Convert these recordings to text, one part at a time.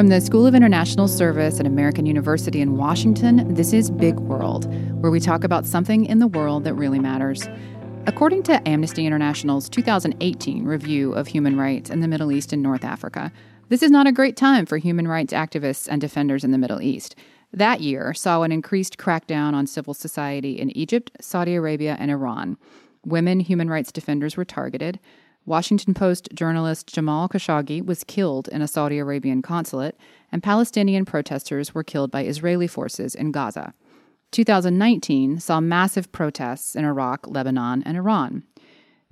From the School of International Service at American University in Washington, this is Big World, where we talk about something in the world that really matters. According to Amnesty International's 2018 review of human rights in the Middle East and North Africa, this is not a great time for human rights activists and defenders in the Middle East. That year saw an increased crackdown on civil society in Egypt, Saudi Arabia, and Iran. Women human rights defenders were targeted. Washington Post journalist Jamal Khashoggi was killed in a Saudi Arabian consulate, and Palestinian protesters were killed by Israeli forces in Gaza. 2019 saw massive protests in Iraq, Lebanon, and Iran.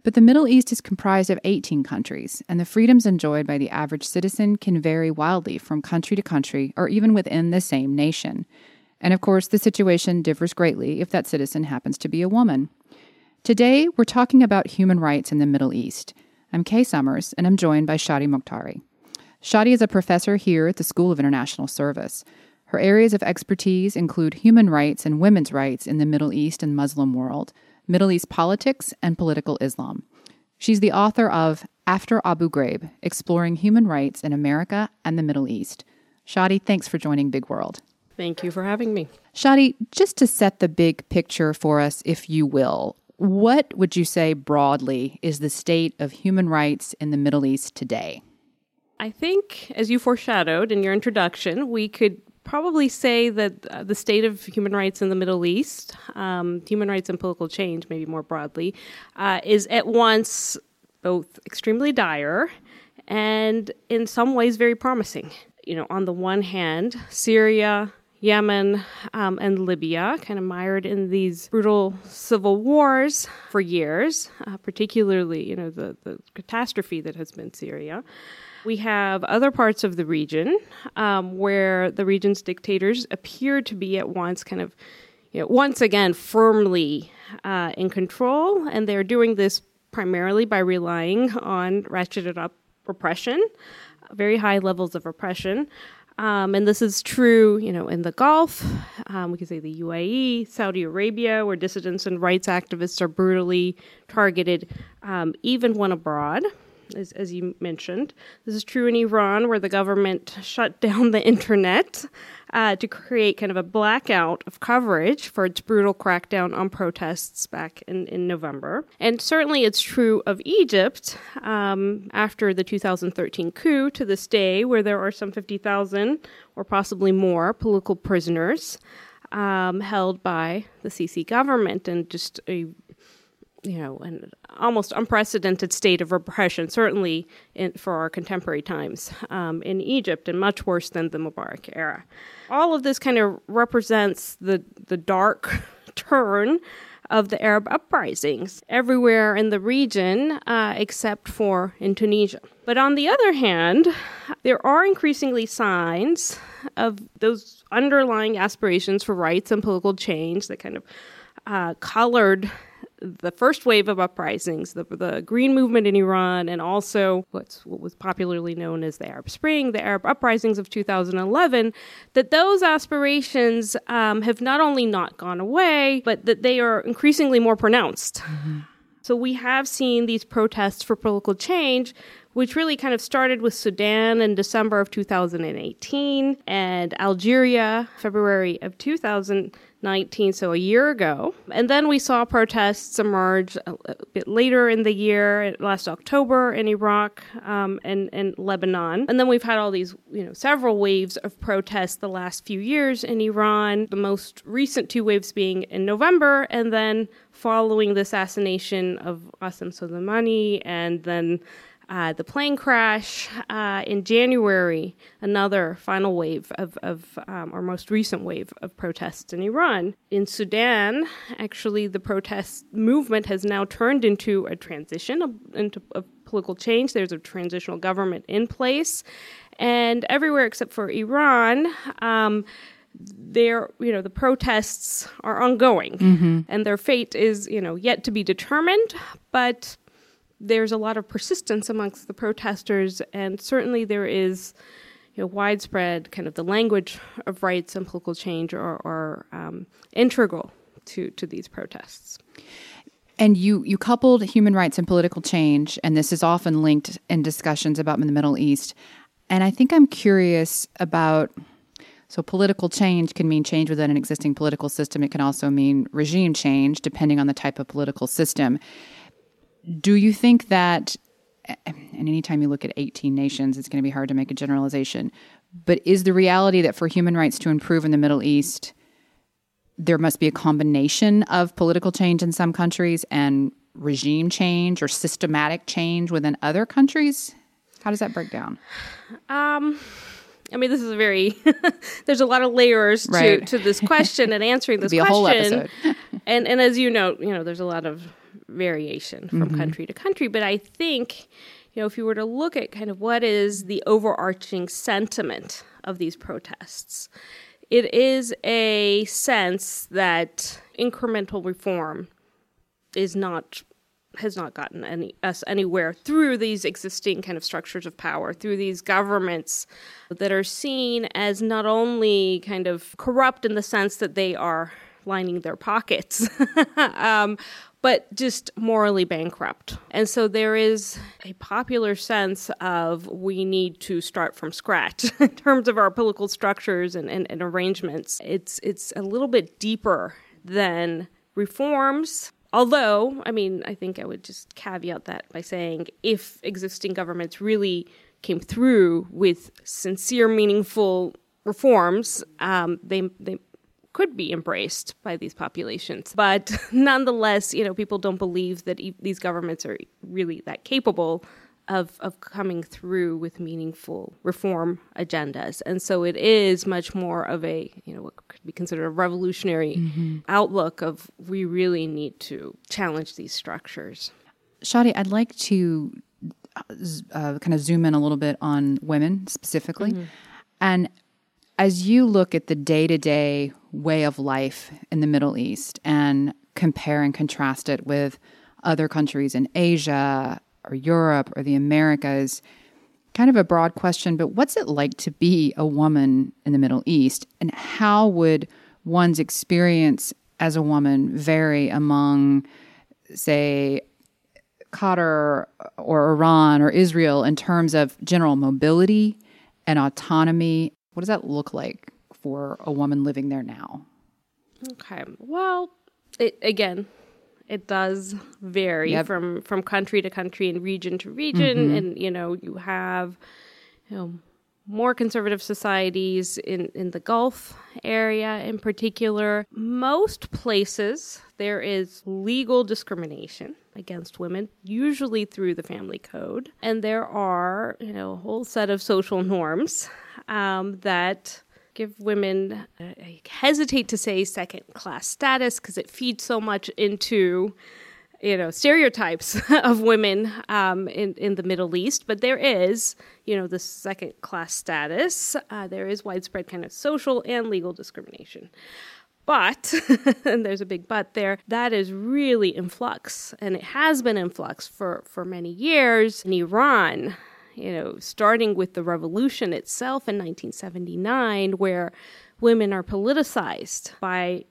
But the Middle East is comprised of 18 countries, and the freedoms enjoyed by the average citizen can vary wildly from country to country or even within the same nation. And of course, the situation differs greatly if that citizen happens to be a woman. Today, we're talking about human rights in the Middle East. I'm Kay Summers, and I'm joined by Shadi Mokhtari. Shadi is a professor here at the School of International Service. Her areas of expertise include human rights and women's rights in the Middle East and Muslim world, Middle East politics, and political Islam. She's the author of After Abu Ghraib Exploring Human Rights in America and the Middle East. Shadi, thanks for joining Big World. Thank you for having me. Shadi, just to set the big picture for us, if you will, what would you say broadly is the state of human rights in the Middle East today? I think, as you foreshadowed in your introduction, we could probably say that uh, the state of human rights in the Middle East, um, human rights and political change, maybe more broadly, uh, is at once both extremely dire and in some ways very promising. You know, on the one hand, Syria, Yemen, um, and Libya, kind of mired in these brutal civil wars for years, uh, particularly, you know, the, the catastrophe that has been Syria. We have other parts of the region um, where the region's dictators appear to be at once kind of, you know, once again firmly uh, in control, and they're doing this primarily by relying on ratcheted up repression, very high levels of repression. Um, and this is true, you know, in the Gulf. Um, we could say the UAE, Saudi Arabia, where dissidents and rights activists are brutally targeted, um, even when abroad as, as you mentioned. This is true in Iran, where the government shut down the internet uh, to create kind of a blackout of coverage for its brutal crackdown on protests back in, in November. And certainly it's true of Egypt um, after the 2013 coup to this day, where there are some 50,000 or possibly more political prisoners. Um, held by the Sisi government and just a you know, an almost unprecedented state of repression, certainly in, for our contemporary times um, in Egypt, and much worse than the Mubarak era. All of this kind of represents the the dark turn of the Arab uprisings everywhere in the region, uh, except for in Tunisia. But on the other hand, there are increasingly signs of those underlying aspirations for rights and political change that kind of uh, colored the first wave of uprisings, the, the Green Movement in Iran, and also what's what was popularly known as the Arab Spring, the Arab uprisings of 2011, that those aspirations um, have not only not gone away, but that they are increasingly more pronounced. Mm-hmm. So we have seen these protests for political change, which really kind of started with Sudan in December of 2018 and Algeria, February of 2000. 19, so a year ago. And then we saw protests emerge a, bit later in the year, last October in Iraq um, and, and Lebanon. And then we've had all these, you know, several waves of protests the last few years in Iran, the most recent two waves being in November, and then following the assassination of Qasem Soleimani and then uh, the plane crash uh, in January, another final wave of, of um, our most recent wave of protests in Iran. In Sudan, actually, the protest movement has now turned into a transition, into a political change. There's a transitional government in place. And everywhere except for Iran, um, there you know the protests are ongoing mm-hmm. and their fate is you know yet to be determined but there's a lot of persistence amongst the protesters, and certainly there is you know, widespread kind of the language of rights and political change are, are um, integral to, to these protests. And you, you coupled human rights and political change, and this is often linked in discussions about in the Middle East. And I think I'm curious about so political change can mean change within an existing political system. It can also mean regime change, depending on the type of political system. Do you think that, and anytime you look at 18 nations, it's going to be hard to make a generalization, but is the reality that for human rights to improve in the Middle East, there must be a combination of political change in some countries and regime change or systematic change within other countries? How does that break down? Um, I mean, this is a very there's a lot of layers right. to, to this question and answering this question. The whole episode. And and as you know, you know, there's a lot of variation from mm-hmm. country to country. But I think, you know, if you were to look at kind of what is the overarching sentiment of these protests, it is a sense that incremental reform is not has not gotten any us anywhere through these existing kind of structures of power, through these governments that are seen as not only kind of corrupt in the sense that they are lining their pockets, um, but just morally bankrupt. And so there is a popular sense of we need to start from scratch in terms of our political structures and, and, and arrangements. It's it's a little bit deeper than reforms Although, I mean, I think I would just caveat that by saying if existing governments really came through with sincere, meaningful reforms, um, they they could be embraced by these populations. But nonetheless, you know, people don't believe that e- these governments are really that capable of, of coming through with meaningful reform agendas. And so it is much more of a, you know, what could be considered a revolutionary mm-hmm. outlook of we really need to challenge these structures. Shadi, I'd like to uh, kind of zoom in a little bit on women specifically. Mm-hmm. And as you look at the day to day way of life in the Middle East and compare and contrast it with other countries in Asia, or Europe or the Americas? Kind of a broad question, but what's it like to be a woman in the Middle East? And how would one's experience as a woman vary among, say, Qatar or Iran or Israel in terms of general mobility and autonomy? What does that look like for a woman living there now? Okay. Well, it, again, it does vary yep. from from country to country and region to region mm-hmm. and you know you have you know more conservative societies in, in the Gulf area in particular. Most places there is legal discrimination against women, usually through the family code. And there are, you know, a whole set of social norms um, that give women, I hesitate to say second class status because it feeds so much into you know stereotypes of women um, in in the Middle East, but there is you know the second class status. Uh, there is widespread kind of social and legal discrimination. But, and there's a big but there, that is really in flux. And it has been in flux for, for many years. In Iran, you know, starting with the revolution itself in 1979, where women are politicized by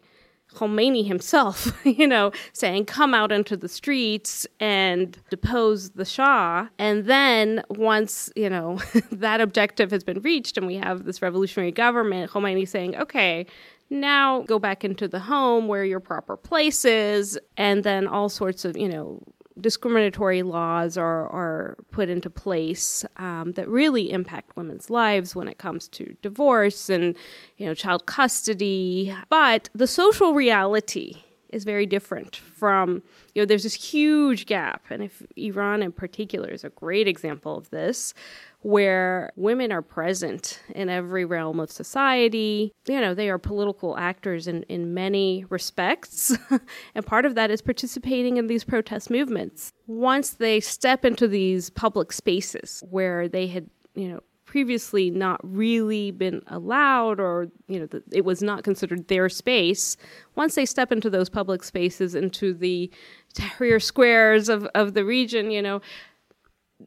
Khomeini himself, you know, saying, come out into the streets and depose the Shah. And then once, you know, that objective has been reached and we have this revolutionary government, Khomeini saying, okay, now go back into the home where your proper place is. And then all sorts of, you know, discriminatory laws are, are put into place um, that really impact women's lives when it comes to divorce and you know child custody. But the social reality is very different from you know there's this huge gap and if iran in particular is a great example of this where women are present in every realm of society. You know, they are political actors in, in many respects. and part of that is participating in these protest movements. Once they step into these public spaces where they had, you know, previously not really been allowed or you know it was not considered their space once they step into those public spaces into the tahrir squares of, of the region you know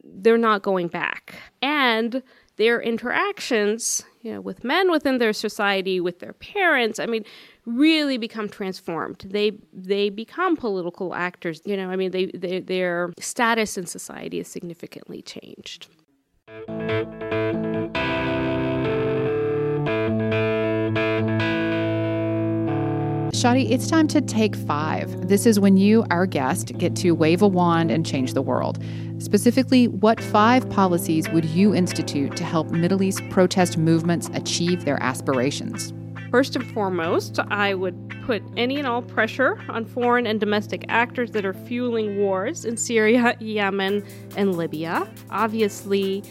they're not going back. And their interactions, you know, with men within their society, with their parents, I mean, really become transformed. They they become political actors. You know, I mean, they, they their status in society is significantly changed. Shadi, it's time to take five. This is when you, our guest, get to wave a wand and change the world. Specifically, what five policies would you institute to help Middle East protest movements achieve their aspirations? First and foremost, I would put any and all pressure on foreign and domestic actors that are fueling wars in Syria, Yemen, and Libya. Obviously,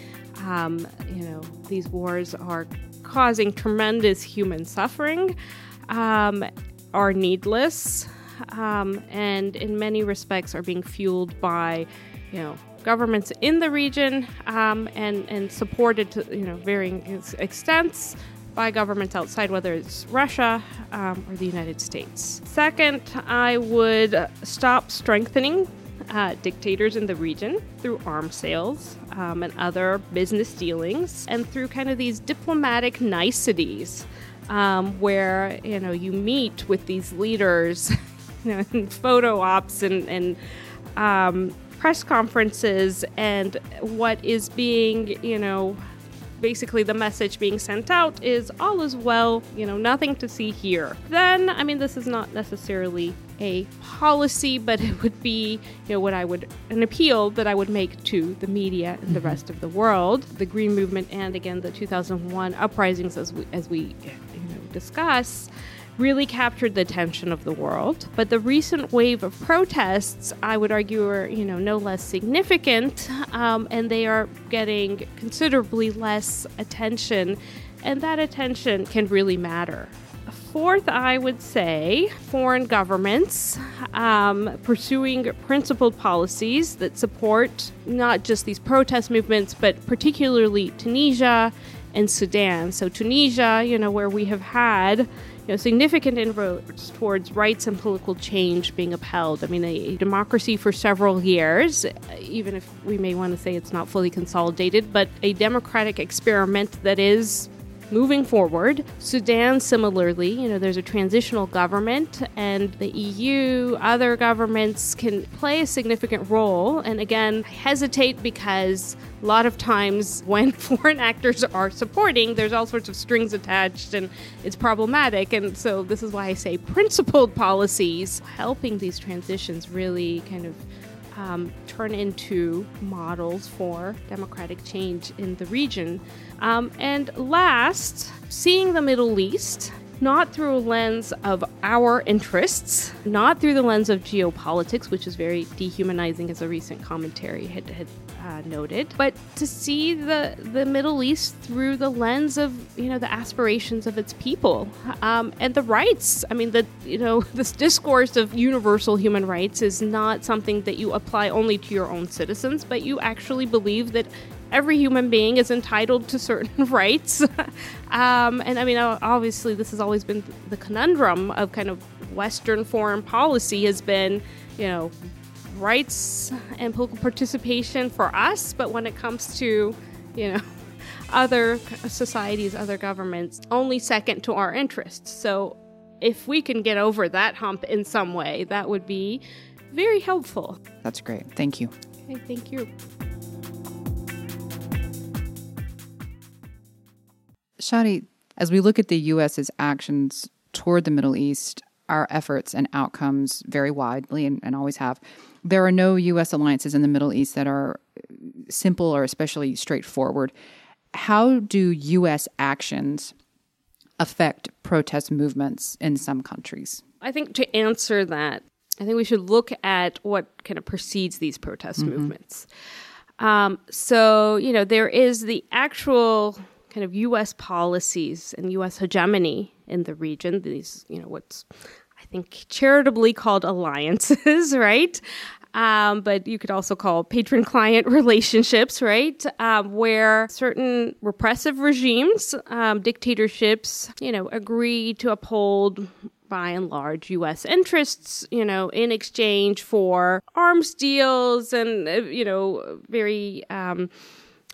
um, you know, these wars are causing tremendous human suffering, um, are needless, um, and in many respects are being fueled by, you know, governments in the region um, and and supported to you know varying extents by governments outside, whether it's Russia um, or the United States. Second, I would stop strengthening uh, dictators in the region through arms sales um, and other business dealings, and through kind of these diplomatic niceties, um, where you know you meet with these leaders, you know, in photo ops and and um, press conferences, and what is being you know basically the message being sent out is all is well, you know, nothing to see here. Then, I mean, this is not necessarily a policy, but it would be, you know, what I would, an appeal that I would make to the media and the mm-hmm. rest of the world. The Green Movement and again the 2001 uprisings, as we, as we you know, discuss, really captured the attention of the world. But the recent wave of protests, I would argue, are you know no less significant, um, and they are getting considerably less attention, and that attention can really matter. Fourth, I would say foreign governments um, pursuing principled policies that support not just these protest movements, but particularly Tunisia and Sudan. So, Tunisia, you know, where we have had know, significant inroads towards rights and political change being upheld. I mean, a democracy for several years, even if we may want to say it's not fully consolidated, but a democratic experiment that is moving forward. Sudan, similarly, you know, there's a transitional government, and the EU, other governments can play a significant role. And again, I hesitate because a lot of times when foreign actors are supporting, there's all sorts of strings attached and it's problematic. And so this is why I say principled policies helping these transitions really kind of um, turn into models for democratic change in the region. Um, and last, seeing the Middle East not through a lens of our interests, not through the lens of geopolitics, which is very dehumanizing, as a recent commentary had, had uh, noted, but to see the the Middle East through the lens of you know the aspirations of its people um, and the rights. I mean, the you know this discourse of universal human rights is not something that you apply only to your own citizens, but you actually believe that every human being is entitled to certain rights. um, and I mean, obviously, this has always been the conundrum of kind of Western foreign policy has been, you know, rights and political participation for us, but when it comes to, you know, other societies, other governments, only second to our interests. So if we can get over that hump in some way, that would be very helpful. That's great. Thank you. Okay, thank you. Shadi, as we look at the U.S.'s actions toward the Middle East, our efforts and outcomes vary widely and, and always have. There are no U.S. alliances in the Middle East that are simple or especially straightforward. How do U.S. actions affect protest movements in some countries? I think to answer that, I think we should look at what kind of precedes these protest mm-hmm. movements. Um, so, you know, there is the actual kind of U.S. policies and U.S. hegemony in the region. These, you know, what's think charitably called alliances, right? Um, but you could also call patron client relationships, right? Um, where certain repressive regimes, um, dictatorships, you know, agree to uphold by and large U.S. interests, you know, in exchange for arms deals and, uh, you know, very um,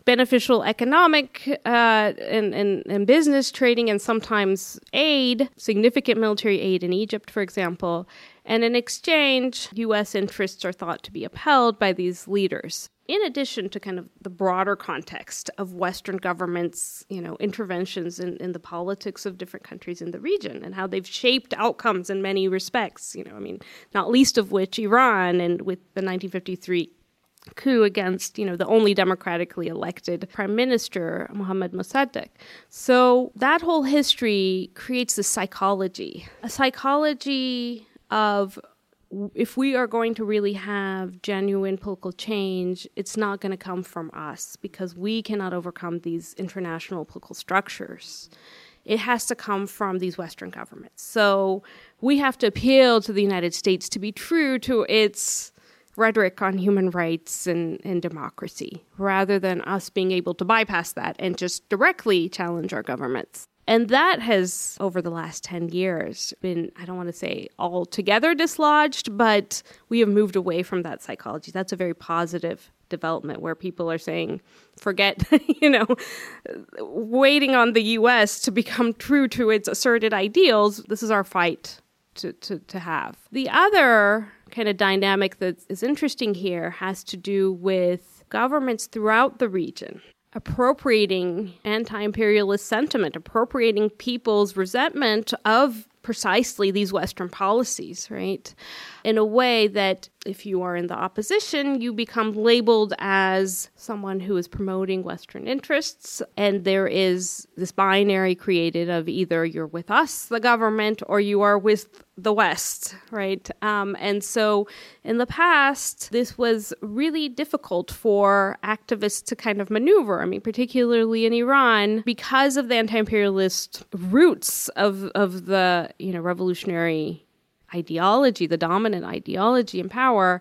beneficial economic uh, and, and, and business trading and sometimes aid, significant military aid in Egypt, for example. And in exchange, U.S. interests are thought to be upheld by these leaders. In addition to kind of the broader context of Western governments, you know, interventions in, in the politics of different countries in the region and how they've shaped outcomes in many respects, you know, I mean, not least of which Iran and with the 1953 coup against, you know, the only democratically elected prime minister, Mohammad Mossadegh. So that whole history creates this psychology, a psychology of if we are going to really have genuine political change, it's not going to come from us because we cannot overcome these international political structures. It has to come from these Western governments. So we have to appeal to the United States to be true to its rhetoric on human rights and, and democracy rather than us being able to bypass that and just directly challenge our governments. And that has, over the last 10 years, been, I don't want to say altogether dislodged, but we have moved away from that psychology. That's a very positive development where people are saying, forget, you know, waiting on the US to become true to its asserted ideals. This is our fight to, to, to have. The other kind of dynamic that is interesting here has to do with governments throughout the region appropriating anti imperialist sentiment, appropriating people's resentment of precisely these Western policies, right? In a way that if you are in the opposition, you become labeled as someone who is promoting Western interests. And there is this binary created of either you're with us, the government, or you are with the West, right? Um, and so in the past, this was really difficult for activists to kind of maneuver. I mean, particularly in Iran, because of the anti imperialist roots of, of the you know revolutionary ideology, the dominant ideology in power,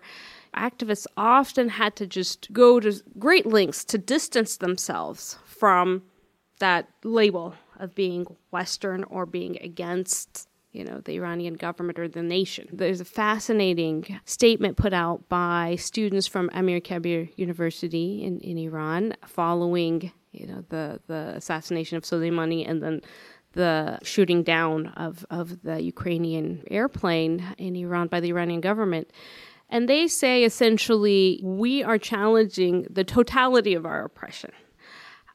activists often had to just go to great lengths to distance themselves from that label of being Western or being against you know, the Iranian government or the nation. There's a fascinating statement put out by students from Amir Kabir University in, in Iran following, you know, the, the assassination of Soleimani and then the shooting down of, of the Ukrainian airplane in Iran by the Iranian government. And they say essentially, we are challenging the totality of our oppression.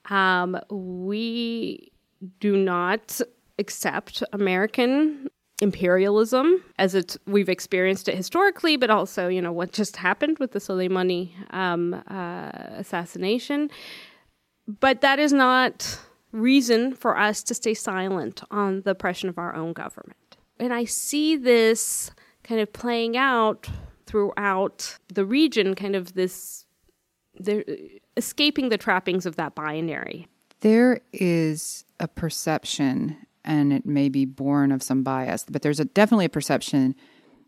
Um, we do not accept American imperialism as it's we've experienced it historically, but also you know what just happened with the Soleimani um, uh, assassination. But that is not reason for us to stay silent on the oppression of our own government. And I see this kind of playing out throughout the region, kind of this, they're escaping the trappings of that binary. There is a perception, and it may be born of some bias, but there's a, definitely a perception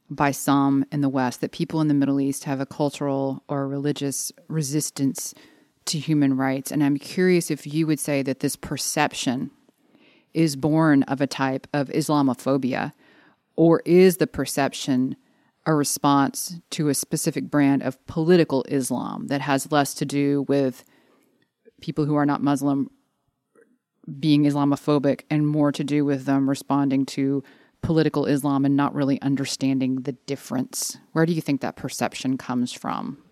by some in the West that people in the Middle East have a cultural or religious resistance to human rights. And I'm curious if you would say that this perception is born of a type of Islamophobia, or is the perception a response to a specific brand of political Islam that has less to do with people who are not Muslim being Islamophobic and more to do with them responding to political Islam and not really understanding the difference? Where do you think that perception comes from?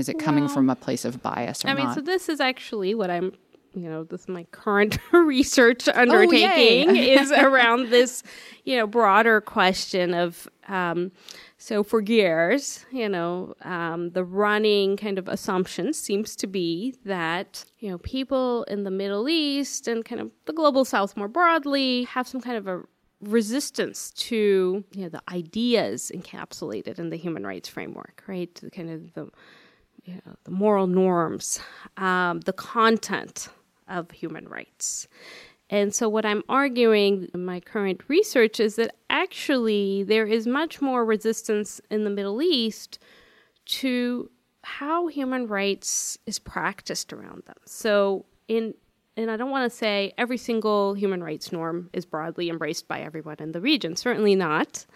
Is it coming well, from a place of bias or I mean, not? so this is actually what I'm you know, this is my current research undertaking oh, is around this, you know, broader question of um, so for years, you know, um, the running kind of assumption seems to be that, you know, people in the Middle East and kind of the global south more broadly have some kind of a resistance to, you know, the ideas encapsulated in the human rights framework, right? The kind of the you know, the moral norms, um, the content of human rights. And so, what I'm arguing in my current research is that actually there is much more resistance in the Middle East to how human rights is practiced around them. So, in and I don't want to say every single human rights norm is broadly embraced by everyone in the region, certainly not.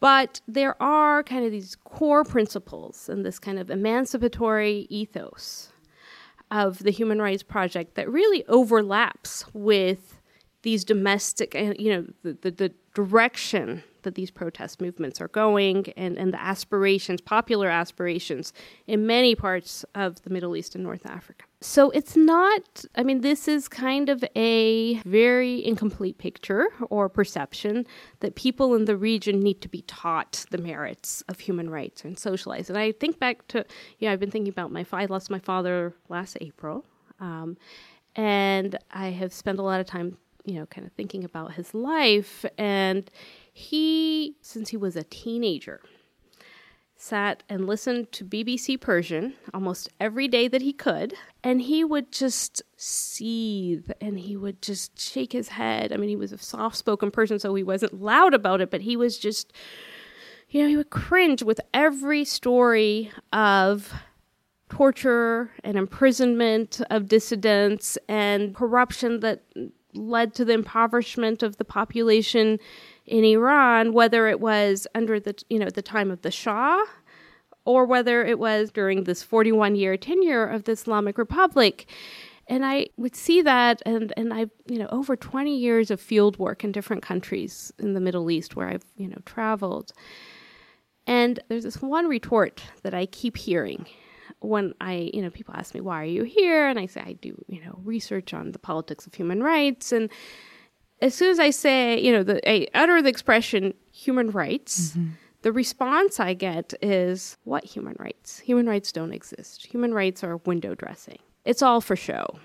But there are kind of these core principles and this kind of emancipatory ethos of the Human Rights Project that really overlaps with these domestic, you know, the, the, the direction, that these protest movements are going and, and the aspirations, popular aspirations in many parts of the Middle East and North Africa. So it's not, I mean, this is kind of a very incomplete picture or perception that people in the region need to be taught the merits of human rights and socialized. And I think back to, you know, I've been thinking about my, I lost my father last April. Um, and I have spent a lot of time, you know, kind of thinking about his life. And he, since he was a teenager, sat and listened to BBC Persian almost every day that he could. And he would just seethe and he would just shake his head. I mean, he was a soft spoken person, so he wasn't loud about it, but he was just, you know, he would cringe with every story of torture and imprisonment of dissidents and corruption that led to the impoverishment of the population in Iran, whether it was under the you know the time of the Shah or whether it was during this 41 year tenure of the Islamic Republic. And I would see that, and, and I, you know, over 20 years of field work in different countries in the Middle East where I've, you know, traveled. And there's this one retort that I keep hearing when I, you know, people ask me, why are you here? And I say, I do, you know, research on the politics of human rights. And as soon as I say, you know, the, I utter the expression human rights, mm-hmm. the response I get is, what human rights? Human rights don't exist. Human rights are window dressing. It's all for show.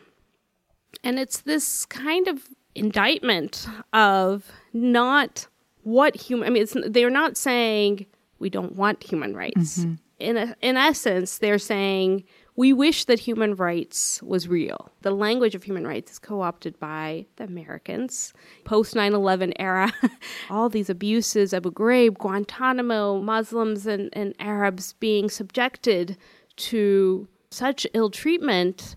And it's this kind of indictment of not what human, I mean, they're not saying we don't want human rights. Mm-hmm. In, a, in essence, they're saying we wish that human rights was real. The language of human rights is co opted by the Americans. Post 9 11 era, all these abuses, Abu Ghraib, Guantanamo, Muslims and, and Arabs being subjected to such ill treatment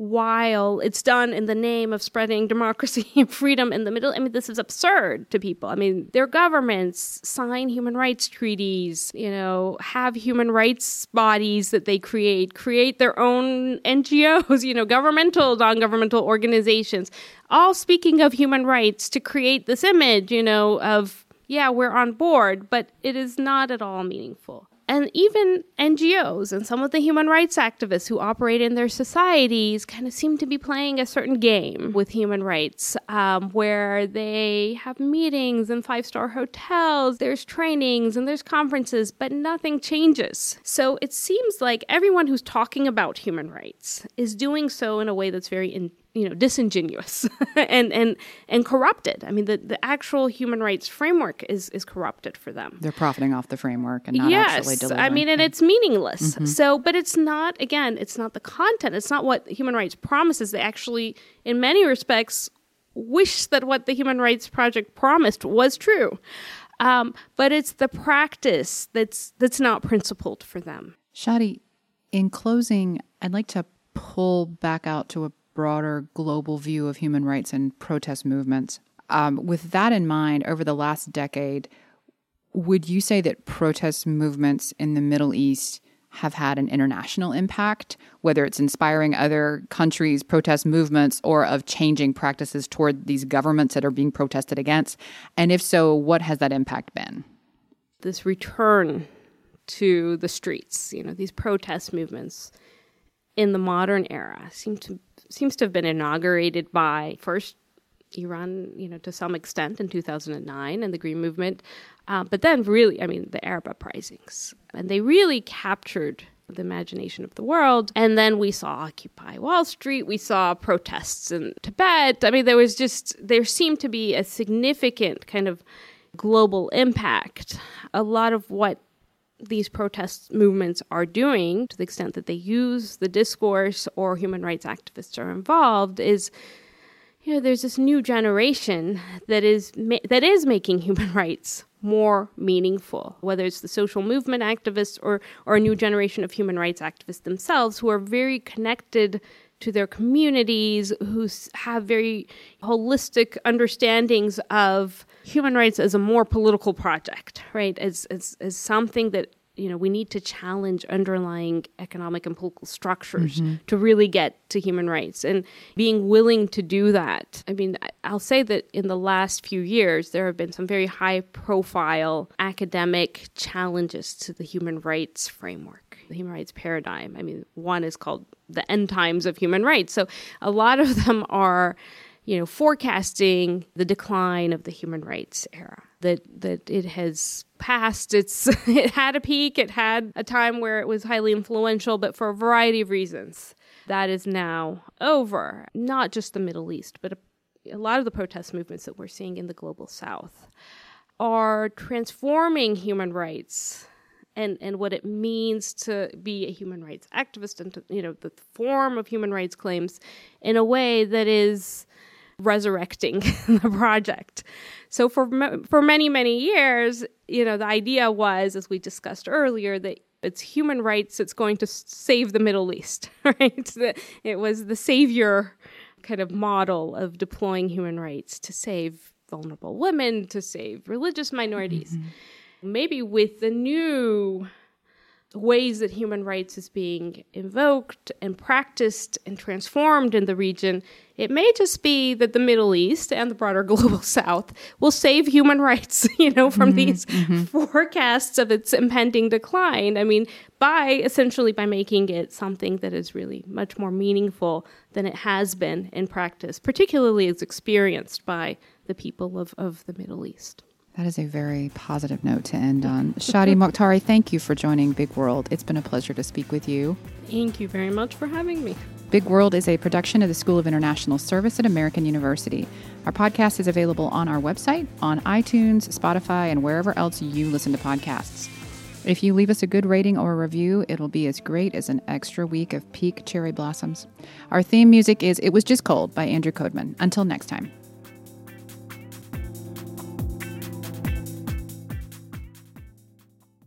while it's done in the name of spreading democracy and freedom in the middle. I mean, this is absurd to people. I mean, their governments sign human rights treaties, you know, have human rights bodies that they create, create their own NGOs, you know, governmental, non governmental organizations, all speaking of human rights to create this image, you know, of, yeah, we're on board, but it is not at all meaningful and even NGOs and some of the human rights activists who operate in their societies kind of seem to be playing a certain game with human rights, um, where they have meetings in five star hotels, there's trainings and there's conferences, but nothing changes. So it seems like everyone who's talking about human rights is doing so in a way that's very in, you know disingenuous and and and corrupted. I mean the, the actual human rights framework is is corrupted for them. They're profiting off the framework and not yes, actually delivering. i mean and it's meaningless. Mm-hmm. so but it's not again it's not the content. It's not what human rights promises. They actually in many respects wish that what the human rights project promised was true. Um, but it's the practice that's that's not principled for them. Shadi in closing i'd like to pull back out to a broader global view of human rights and protest movements. Um, with that in mind, over the last decade, would you say that protest movements in the Middle East have had an international impact, whether it's inspiring other countries' protest movements or of changing practices toward these governments that are being protested against? And if so, what has that impact been? This return to the streets, you know, these protest movements in the modern era seem to seems to have been inaugurated by first Iran, you know, to some extent in 2009 and the Green Movement, uh, but then really, I mean, the Arab uprisings, and they really captured the imagination of the world. And then we saw Occupy Wall Street, we saw protests in Tibet. I mean, there was just there seemed to be a significant kind of global impact. A lot of what these protest movements are doing, to the extent that they use the discourse or human rights activists are involved, is you know there's this new generation that is ma- that is making human rights more meaningful whether it's the social movement activists or or a new generation of human rights activists themselves who are very connected to their communities who have very holistic understandings of human rights as a more political project right as as, as something that you know, we need to challenge underlying economic and political structures mm-hmm. to really get to human rights and being willing to do that. I mean, I'll say that in the last few years, there have been some very high profile academic challenges to the human rights framework, the human rights paradigm. I mean, one is called the end times of human rights. So a lot of them are you know, forecasting the decline of the human rights era. That that it has passed its it had a peak, it had a time where it was highly influential, but for a variety of reasons, that is now over. Not just the Middle East, but a, a lot of the protest movements that we're seeing in the global south are transforming human rights and, and what it means to be a human rights activist and to, you know the form of human rights claims in a way that is resurrecting the project. So for for many many years, you know, the idea was as we discussed earlier that it's human rights that's going to save the Middle East, right? It was the savior kind of model of deploying human rights to save vulnerable women, to save religious minorities. Mm-hmm. Maybe with the new ways that human rights is being invoked and practiced and transformed in the region, it may just be that the Middle East and the broader global south will save human rights, you know, from mm-hmm, these mm-hmm. forecasts of its impending decline. I mean, by essentially by making it something that is really much more meaningful than it has been in practice, particularly as experienced by the people of, of the Middle East. That is a very positive note to end on. Shadi Mokhtari, thank you for joining Big World. It's been a pleasure to speak with you. Thank you very much for having me. Big World is a production of the School of International Service at American University. Our podcast is available on our website, on iTunes, Spotify, and wherever else you listen to podcasts. If you leave us a good rating or a review, it'll be as great as an extra week of peak cherry blossoms. Our theme music is It Was Just Cold by Andrew Codeman. Until next time.